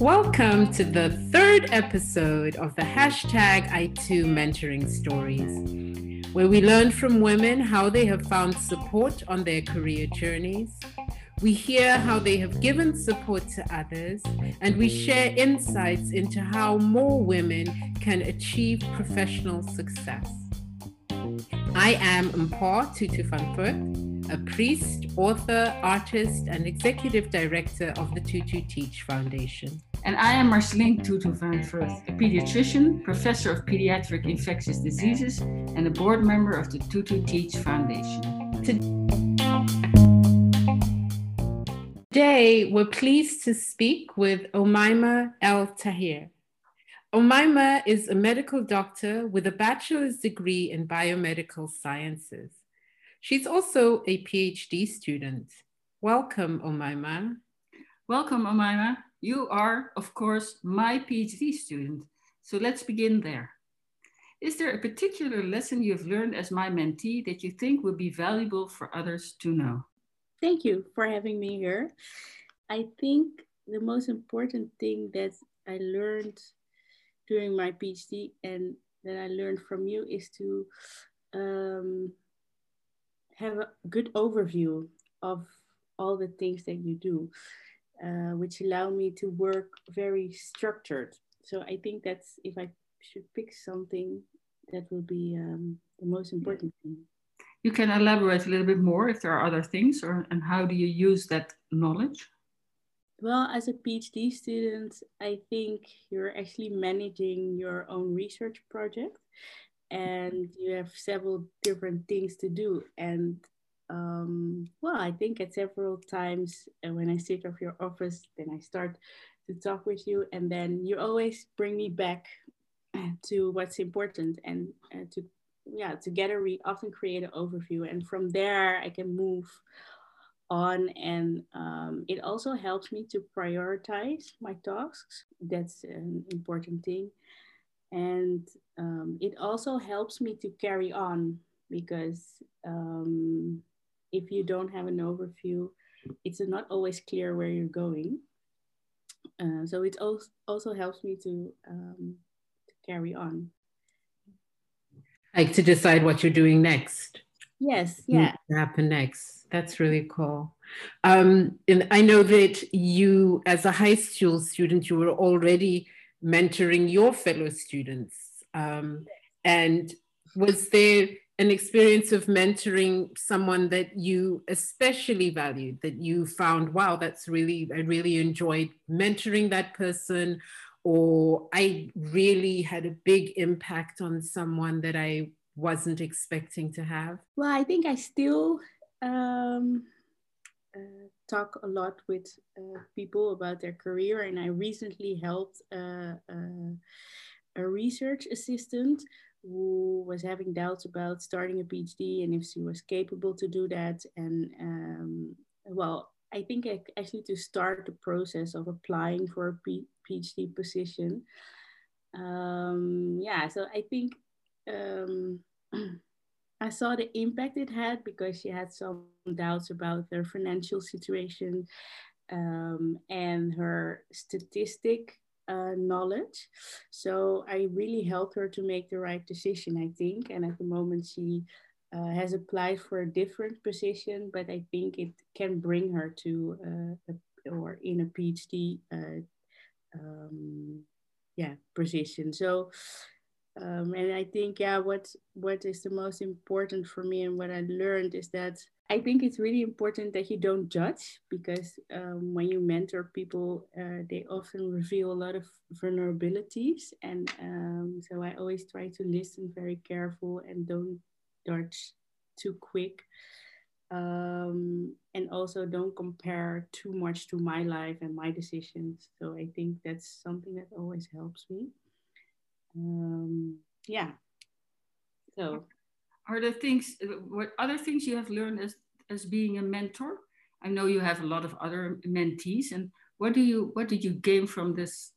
Welcome to the third episode of the hashtag ITOO Mentoring Stories, where we learn from women how they have found support on their career journeys. We hear how they have given support to others, and we share insights into how more women can achieve professional success. I am Mpho Tutu a priest, author, artist, and executive director of the Tutu Teach Foundation. And I am Marceline Tutu van Furth, a pediatrician, professor of pediatric infectious diseases, and a board member of the Tutu Teach Foundation. Today, we're pleased to speak with Omaima El Tahir. Omaima is a medical doctor with a bachelor's degree in biomedical sciences. She's also a PhD student. Welcome, Omaima. Welcome, Omaima. You are, of course, my PhD student. So let's begin there. Is there a particular lesson you've learned as my mentee that you think would be valuable for others to know? Thank you for having me here. I think the most important thing that I learned during my PhD and that I learned from you is to um, have a good overview of all the things that you do uh, which allow me to work very structured. So I think that's if I should pick something, that will be um, the most important thing. You can elaborate a little bit more if there are other things, or and how do you use that knowledge? Well, as a PhD student, I think you're actually managing your own research project and you have several different things to do. And um, well, I think at several times uh, when I sit off your office, then I start to talk with you, and then you always bring me back to what's important and uh, to yeah together we often create an overview. And from there i can move on and um, it also helps me to prioritize my tasks. That's an important thing and um, it also helps me to carry on because um, if you don't have an overview, it's not always clear where you're going. Uh, so it also, also helps me to, um, to carry on. Like to decide what you're doing next. Yes, yeah. What happen next. That's really cool. Um, and I know that you, as a high school student, you were already mentoring your fellow students. Um, and was there an experience of mentoring someone that you especially valued that you found wow that's really i really enjoyed mentoring that person or i really had a big impact on someone that i wasn't expecting to have well i think i still um, uh, talk a lot with uh, people about their career and i recently helped uh, uh a research assistant who was having doubts about starting a PhD and if she was capable to do that. And um, well, I think actually to start the process of applying for a PhD position. Um, yeah, so I think um, I saw the impact it had because she had some doubts about her financial situation um, and her statistic uh, knowledge. So I really helped her to make the right decision, I think. And at the moment, she uh, has applied for a different position, but I think it can bring her to uh, a, or in a PhD, uh, um, yeah, position. So. Um, and I think, yeah, what what is the most important for me and what I learned is that I think it's really important that you don't judge because um, when you mentor people, uh, they often reveal a lot of vulnerabilities. And um, so I always try to listen very careful and don't judge too quick. Um, and also don't compare too much to my life and my decisions. So I think that's something that always helps me. Um, yeah. So are there things what other things you have learned as as being a mentor i know you have a lot of other mentees and what do you what did you gain from this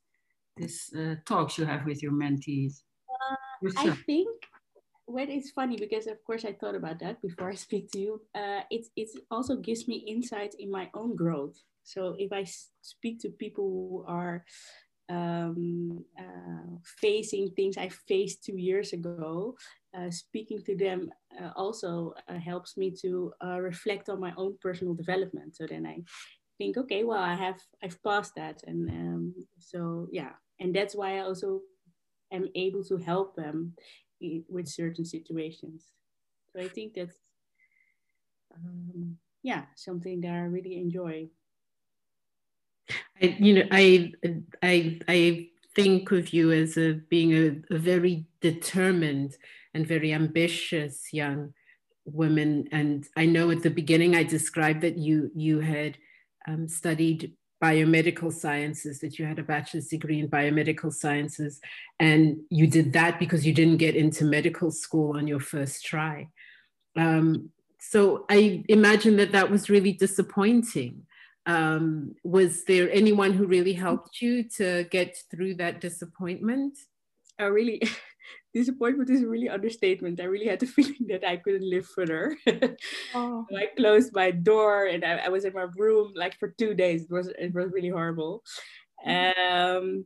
this uh, talks you have with your mentees uh, i think what is funny because of course I thought about that before I speak to you. Uh, it it also gives me insight in my own growth. So if I speak to people who are um, uh, facing things I faced two years ago, uh, speaking to them uh, also uh, helps me to uh, reflect on my own personal development. So then I think, okay, well, I have I've passed that, and um, so yeah, and that's why I also am able to help them with certain situations. So I think that's um, yeah something that I really enjoy. I, you know, I I I think of you as a being a, a very determined and very ambitious young woman. And I know at the beginning I described that you you had um, studied biomedical sciences, that you had a bachelor's degree in biomedical sciences, and you did that because you didn't get into medical school on your first try. Um, so I imagine that that was really disappointing. Um, was there anyone who really helped you to get through that disappointment? I really, disappointment is really understatement. I really had the feeling that I couldn't live further. oh. so I closed my door and I, I, was in my room like for two days. It was it was really horrible. Um,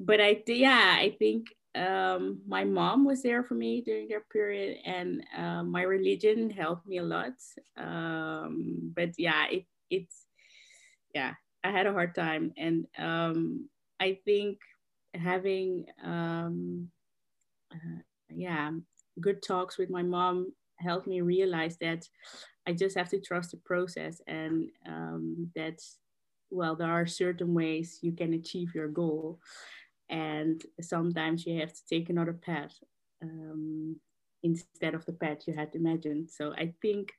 but I yeah I think um, my mom was there for me during that period, and uh, my religion helped me a lot. Um, but yeah, it it's yeah I had a hard time, and um, I think having um, uh, yeah, good talks with my mom helped me realize that I just have to trust the process and um, that, well, there are certain ways you can achieve your goal. And sometimes you have to take another path um, instead of the path you had imagined. So I think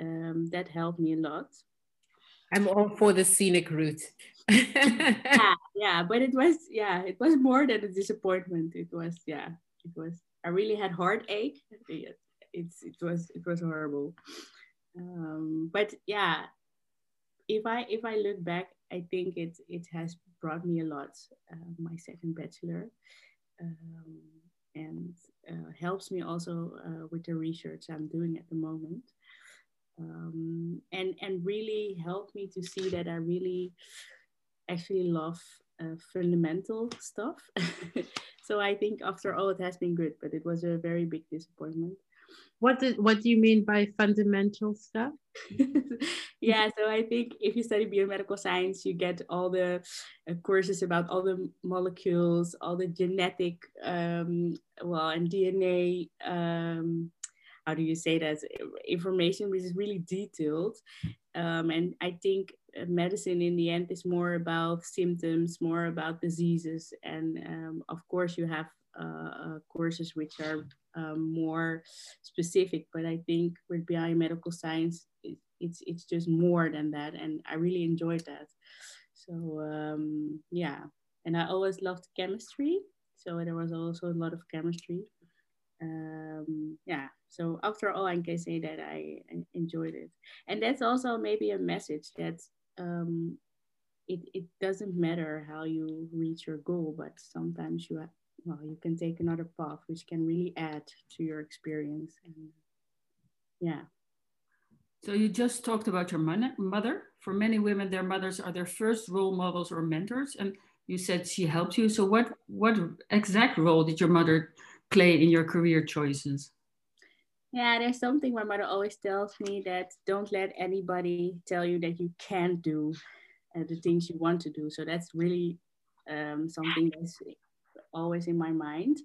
um, that helped me a lot. I'm all for the scenic route. yeah, yeah, but it was yeah, it was more than a disappointment. It was yeah, it was I really had heartache. It, it's it was it was horrible. Um, but yeah, if I if I look back, I think it it has brought me a lot. Uh, my second bachelor, um, and uh, helps me also uh, with the research I'm doing at the moment. Um, and and really helped me to see that I really actually love uh, fundamental stuff. so I think after all, it has been good, but it was a very big disappointment. What do, what do you mean by fundamental stuff? yeah, so I think if you study biomedical science, you get all the uh, courses about all the molecules, all the genetic, um, well, and DNA. Um, how do you say that information which is really detailed. Um, and i think uh, medicine in the end is more about symptoms more about diseases. And um, of course you have uh, uh, courses which are um, more specific but i think with biomedical science it, it's it's just more than that. And i really enjoyed that. So um, yeah. And i always loved chemistry. So there was also a lot of chemistry um, yeah so after all i can say that i enjoyed it. And that's also maybe a message that um, it, it doesn't matter how you reach your goal but sometimes you have, well you can take another path which can really add to your experience. And yeah. So you just talked about your mother. For many women their mothers are their first role models or mentors and you said she helped you. So what what exact role did your mother play in your career choices? Yeah, there's something my mother always tells me that don't let anybody tell you that you can't do uh, the things you want to do. So that's really um, something that's always in my mind.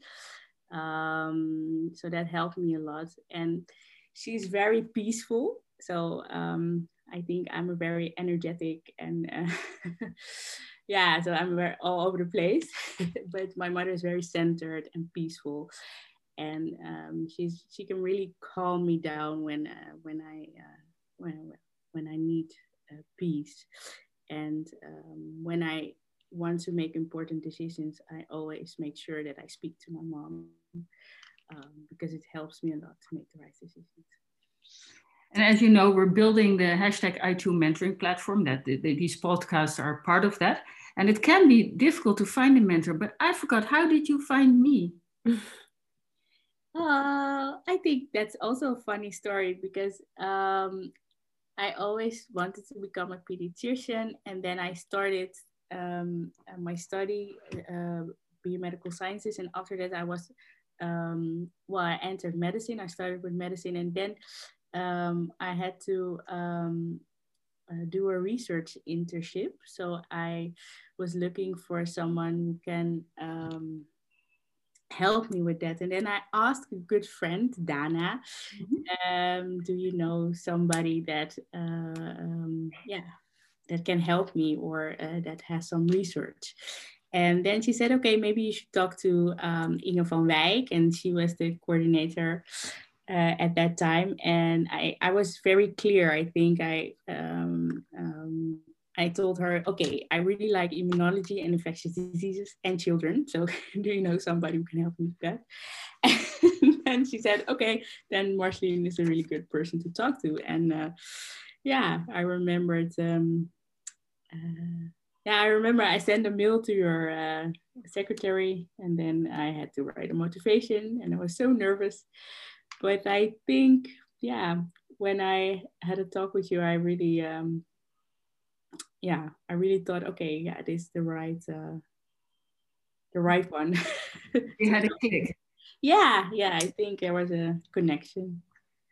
Um, so that helped me a lot. And she's very peaceful. So um, I think I'm a very energetic and uh, yeah, so I'm all over the place. but my mother is very centered and peaceful, and um, she's she can really calm me down when uh, when I uh, when when I need uh, peace, and um, when I want to make important decisions, I always make sure that I speak to my mom um, because it helps me a lot to make the right decisions. And as you know, we're building the hashtag ITOO mentoring platform that the, the, these podcasts are part of that. And it can be difficult to find a mentor, but I forgot, how did you find me? Uh, I think that's also a funny story because um, I always wanted to become a pediatrician, and then I started um, my study uh, biomedical sciences, and after that I was um, well, I entered medicine. I started with medicine, and then um, I had to um, uh, do a research internship. So I was looking for someone who can um, help me with that. And then I asked a good friend, Dana, mm-hmm. um, do you know somebody that, uh, um, yeah, that can help me or uh, that has some research? And then she said, okay, maybe you should talk to um, Inge van Wijk. And she was the coordinator uh, at that time. And I, I was very clear. I think I, um, um, I told her, okay, I really like immunology and infectious diseases and children. So do you know somebody who can help me with that? and she said, okay, then Marceline is a really good person to talk to. And uh, yeah, I remembered. Um, uh, yeah, I remember I sent a mail to your uh, secretary, and then I had to write a motivation, and I was so nervous. But I think, yeah, when I had a talk with you, I really, um, yeah, I really thought, okay, yeah, this is the right, uh, the right one. you had a click. Yeah, yeah, I think there was a connection.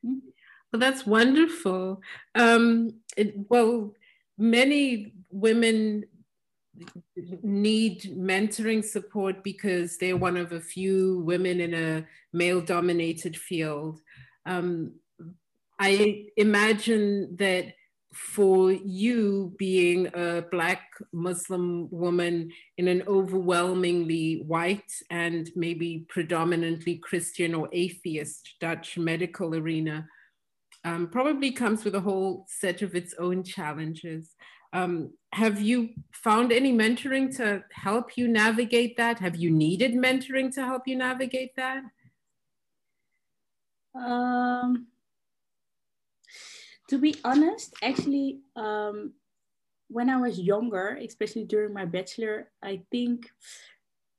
Well, that's wonderful. Um, it, well, many women need mentoring support because they're one of a few women in a male dominated field. Um, I imagine that for you being a Black Muslim woman in an overwhelmingly white and maybe predominantly Christian or atheist Dutch medical arena um, probably comes with a whole set of its own challenges. Um, have you found any mentoring to help you navigate that? Have you needed mentoring to help you navigate that? Um, to be honest, actually, um, when I was younger, especially during my bachelor, I think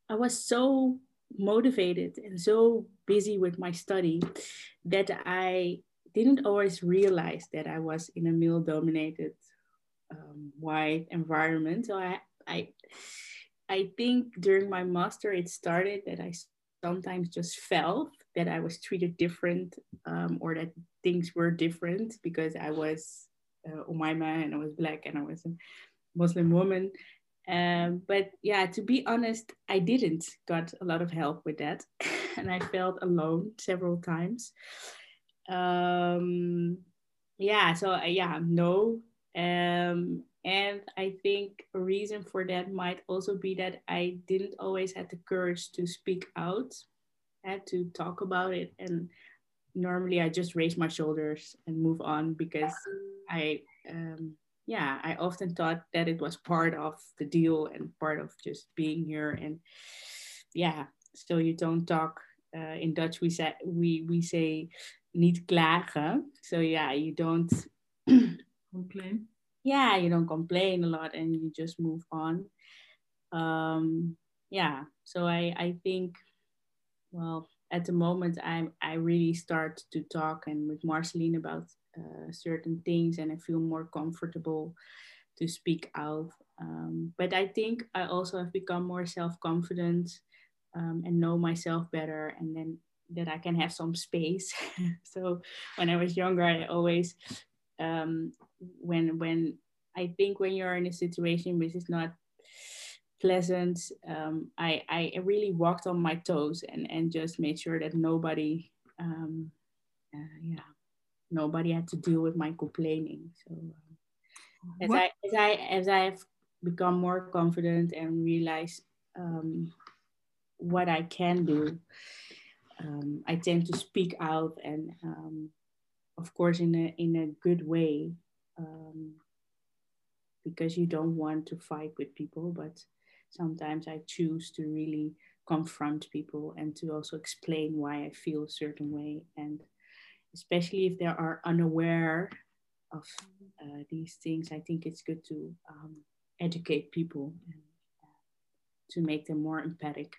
I was so motivated and so busy with my study that I didn't always realize that I was in a male dominated um, white environment. So I, I, I think during my master, it started that I sometimes just felt that I was treated different um, or that things were different because I was uh, Omaima and I was black and I was a Muslim woman. Um, but yeah, to be honest, I didn't got a lot of help with that, and I felt alone several times. Um, yeah, so uh, yeah, no, um, and I think a reason for that might also be that I didn't always have the courage to speak out, had to talk about it. And normally I just raise my shoulders and move on because I, um, yeah, I often thought that it was part of the deal and part of just being here. And yeah, so you don't talk. Uh, in Dutch, we say we we say niet klagen. So yeah, you don't complain? Yeah you don't complain a lot and you just move on. Um yeah so i i think well at the moment i i really start to talk and with marceline about uh, certain things and i feel more comfortable to speak out. Um, but i think i also have become more self-confident um, and know myself better and then that i can have some space. So when i was younger i always um, when when I think when you're in a situation which is not pleasant, um, I I really walked on my toes and and just made sure that nobody, um, uh, yeah, nobody had to deal with my complaining. So um, as what? I as I as I've become more confident and realize um, what I can do, um, I tend to speak out and um, of course in a in a good way um, because you don't want to fight with people but sometimes i choose to really confront people and to also explain why i feel a certain way and especially if they are unaware of uh, these things i think it's good to um, educate people and uh, to make them more empathic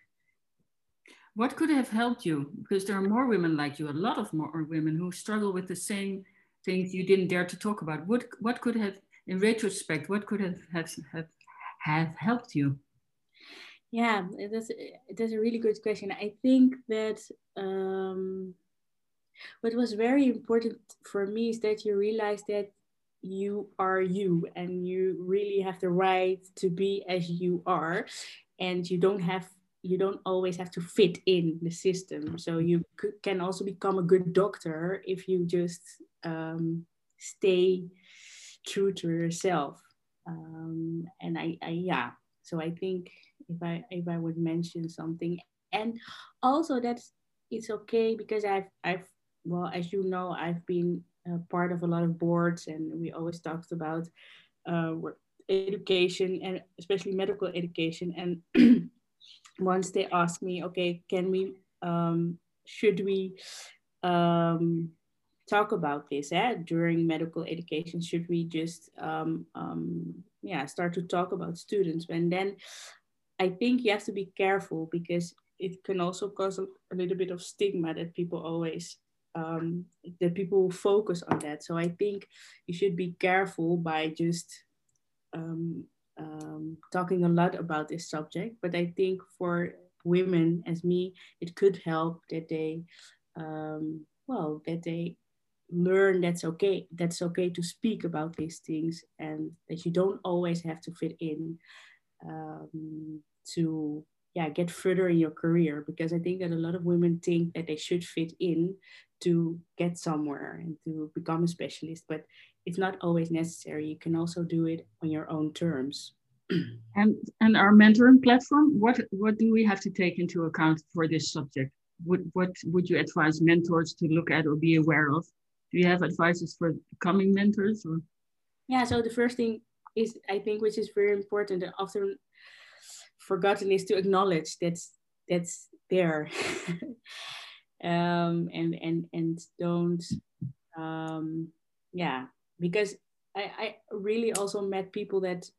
what could have helped you? Because there are more women like you, a lot of more women who struggle with the same things you didn't dare to talk about. What what could have, in retrospect, what could have have, have, have helped you? Yeah, that's that's a really good question. I think that um, what was very important for me is that you realize that you are you and you really have the right to be as you are and you don't have you don't always have to fit in the system so you could, can also become a good doctor if you just um, stay true to yourself. Um, and I, I yeah. So i think if i if i would mention something and also that's it's okay because i've i've well as you know i've been part of a lot of boards and we always talked about uh, education and especially medical education. And once they asked me okay can we um, should we um, talk about this eh? during medical education should we just um, um, yeah start to talk about students and then i think you have to be careful because it can also cause a, a little bit of stigma that people always um, that people focus on that so i think you should be careful by just um, um, talking a lot about this subject but i think for women as me it could help that they um, well that they learn that's okay that's okay to speak about these things and that you don't always have to fit in um, to yeah get further in your career. Because i think that a lot of women think that they should fit in to get somewhere and to become a specialist but it's not always necessary. You can also do it on your own terms. And and our mentoring platform what what do we have to take into account for this subject? What what would you advise mentors to look at or be aware of do you have advices for coming mentors or? Yeah so the first thing is i think which is very important and often forgotten is to acknowledge that's that's there. Um and and and don't um yeah because i i really also met people that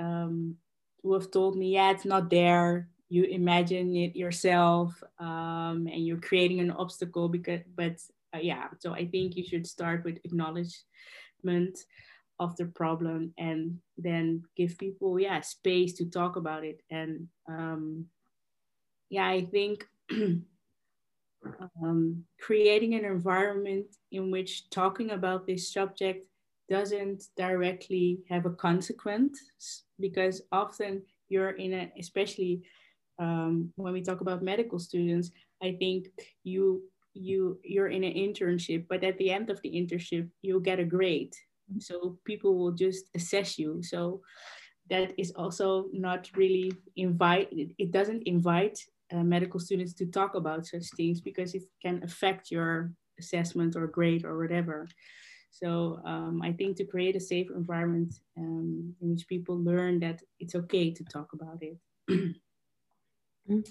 um who have told me yeah it's not there. You imagine it yourself um and you're creating an obstacle because but uh, yeah so i think you should start with acknowledgement of the problem and then give people yeah space to talk about it. And um yeah i think um, creating an environment in which talking about this subject doesn't directly have a consequence because often you're in a especially um, when we talk about medical students i think you you you're in an internship but at the end of the internship you'll get a grade. So people will just assess you. So that is also not really invite it doesn't invite uh, medical students to talk about such things because it can affect your assessment or grade or whatever. So um, i think to create a safe environment um, in which people learn that it's okay to talk about it.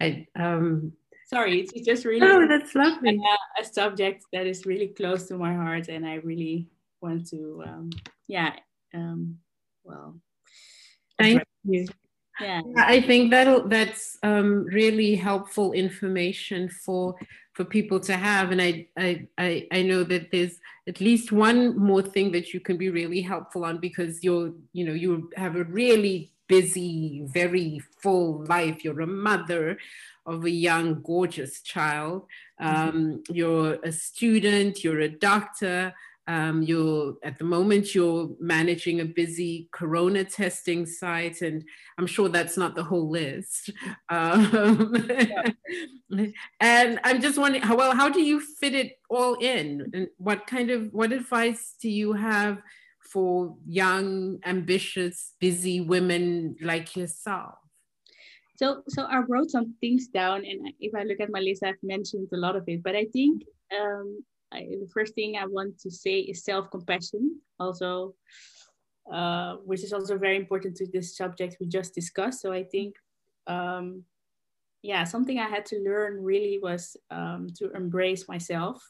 I, um, sorry it's just really oh that's lovely. a, a subject that is really close to my heart and i really want to um, yeah um, well thank you. yeah. I think that that's um, really helpful information for for people to have and I, I i i know that there's at least one more thing that you can be really helpful on because you're you know you have a really busy very full life you're a mother of a young gorgeous child mm-hmm. um, you're a student you're a doctor um, you're at the moment you're managing a busy corona testing site, and I'm sure that's not the whole list. Um, and I'm just wondering, how well, how do you fit it all in? And what kind of what advice do you have for young, ambitious, busy women like yourself? So, so I wrote some things down, and if I look at my list, I've mentioned a lot of it. But I think um, I, the first thing I want to say is self-compassion. Also, uh, which is also very important to this subject we just discussed. So I think, um, yeah, something I had to learn really was um, to embrace myself.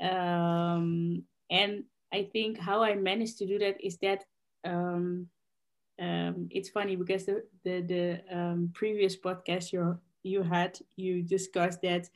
Um, and I think how I managed to do that is that um, um, it's funny because the the, the um, previous podcast, your you had, you discussed that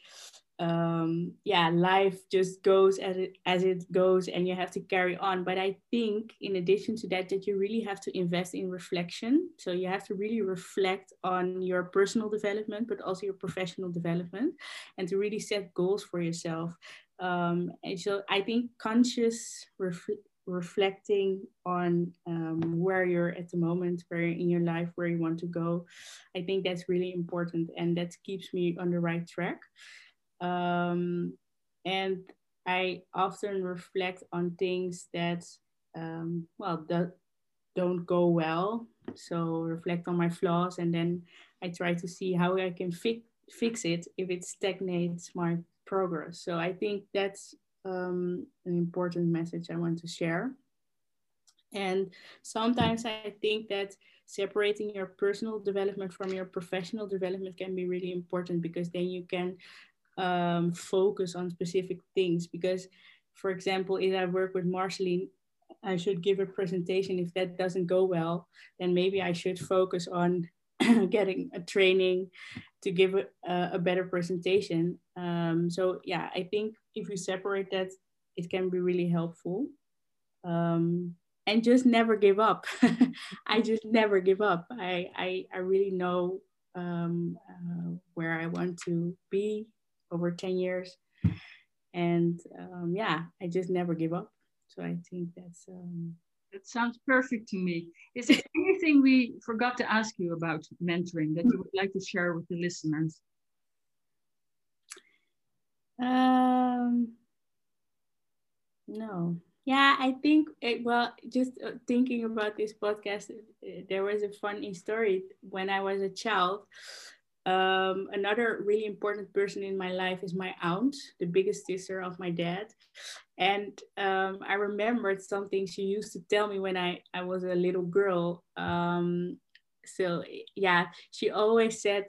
um yeah life just goes as it as it goes and you have to carry on. But i think in addition to that that you really have to invest in reflection. So you have to really reflect on your personal development but also your professional development and to really set goals for yourself um and so i think conscious ref- reflecting on um, where you're at the moment where in your life where you want to go i think that's really important and that keeps me on the right track um, and I often reflect on things that, um, well, that don't go well. So reflect on my flaws, and then I try to see how I can fix fix it if it stagnates my progress. So I think that's um, an important message I want to share. And sometimes I think that separating your personal development from your professional development can be really important because then you can um, focus on specific things because for example if i work with marceline i should give a presentation if that doesn't go well then maybe i should focus on getting a training to give a, a better presentation um, so yeah i think if you separate that it can be really helpful um, and just never give up i just never give up i i, I really know um, uh, where i want to be over 10 years. And um, yeah, I just never give up. So I think that's. Um, that sounds perfect to me. Is there anything we forgot to ask you about mentoring that you would like to share with the listeners? Um, no. Yeah, I think, it, well, just uh, thinking about this podcast, uh, there was a funny story when I was a child. Um, another really important person in my life is my aunt, the biggest sister of my dad. And um, I remembered something she used to tell me when I, I was a little girl. Um, so, yeah, she always said,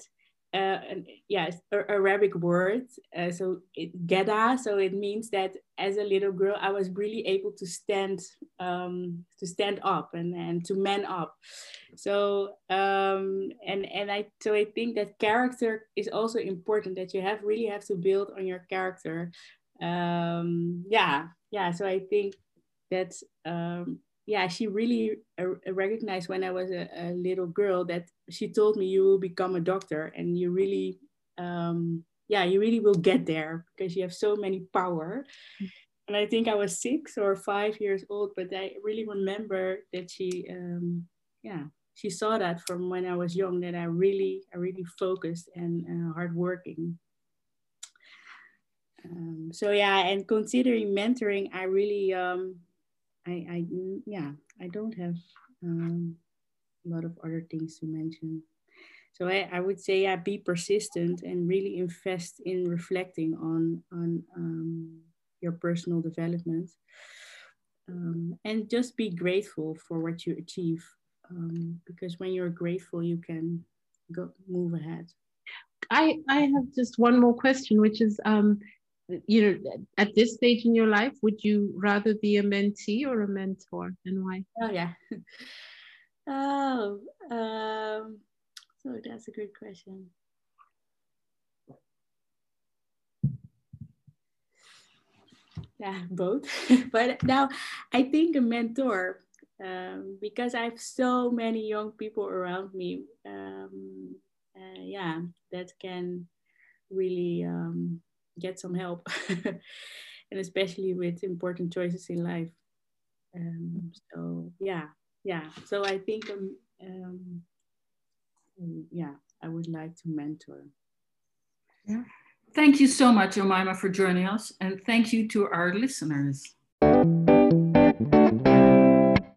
uh, yeah, Arabic word. Uh, so it, geda. So it means that as a little girl, I was really able to stand, um, to stand up and, and to man up. So um, and and I so I think that character is also important. That you have really have to build on your character. Um, yeah, yeah. So I think that um, yeah, she really uh, recognized when I was a, a, little girl that she told me you will become a doctor and you really, um, yeah, you really will get there because you have so many power. And I think I was six or five years old, but I really remember that she, um, yeah, she saw that from when I was young that I really, I really focused and uh, hardworking. Um, so yeah, and considering mentoring, I really um, I, I yeah, I don't have um, a lot of other things to mention. So I, I would say, yeah, be persistent and really invest in reflecting on on um, your personal development, um, and just be grateful for what you achieve. Um, because when you're grateful, you can go move ahead. I I have just one more question, which is um, you know, at this stage in your life, would you rather be a mentee or a mentor, and why? Oh yeah. oh, um, so that's a good question. Yeah, both. but now, I think a mentor um, because I have so many young people around me. Um, uh, yeah, that can really um, get some help. And especially with important choices in life. Um, so yeah yeah. So i think um, um, yeah i would like to mentor. Yeah. Thank you so much Omaima for joining us. And thank you to our listeners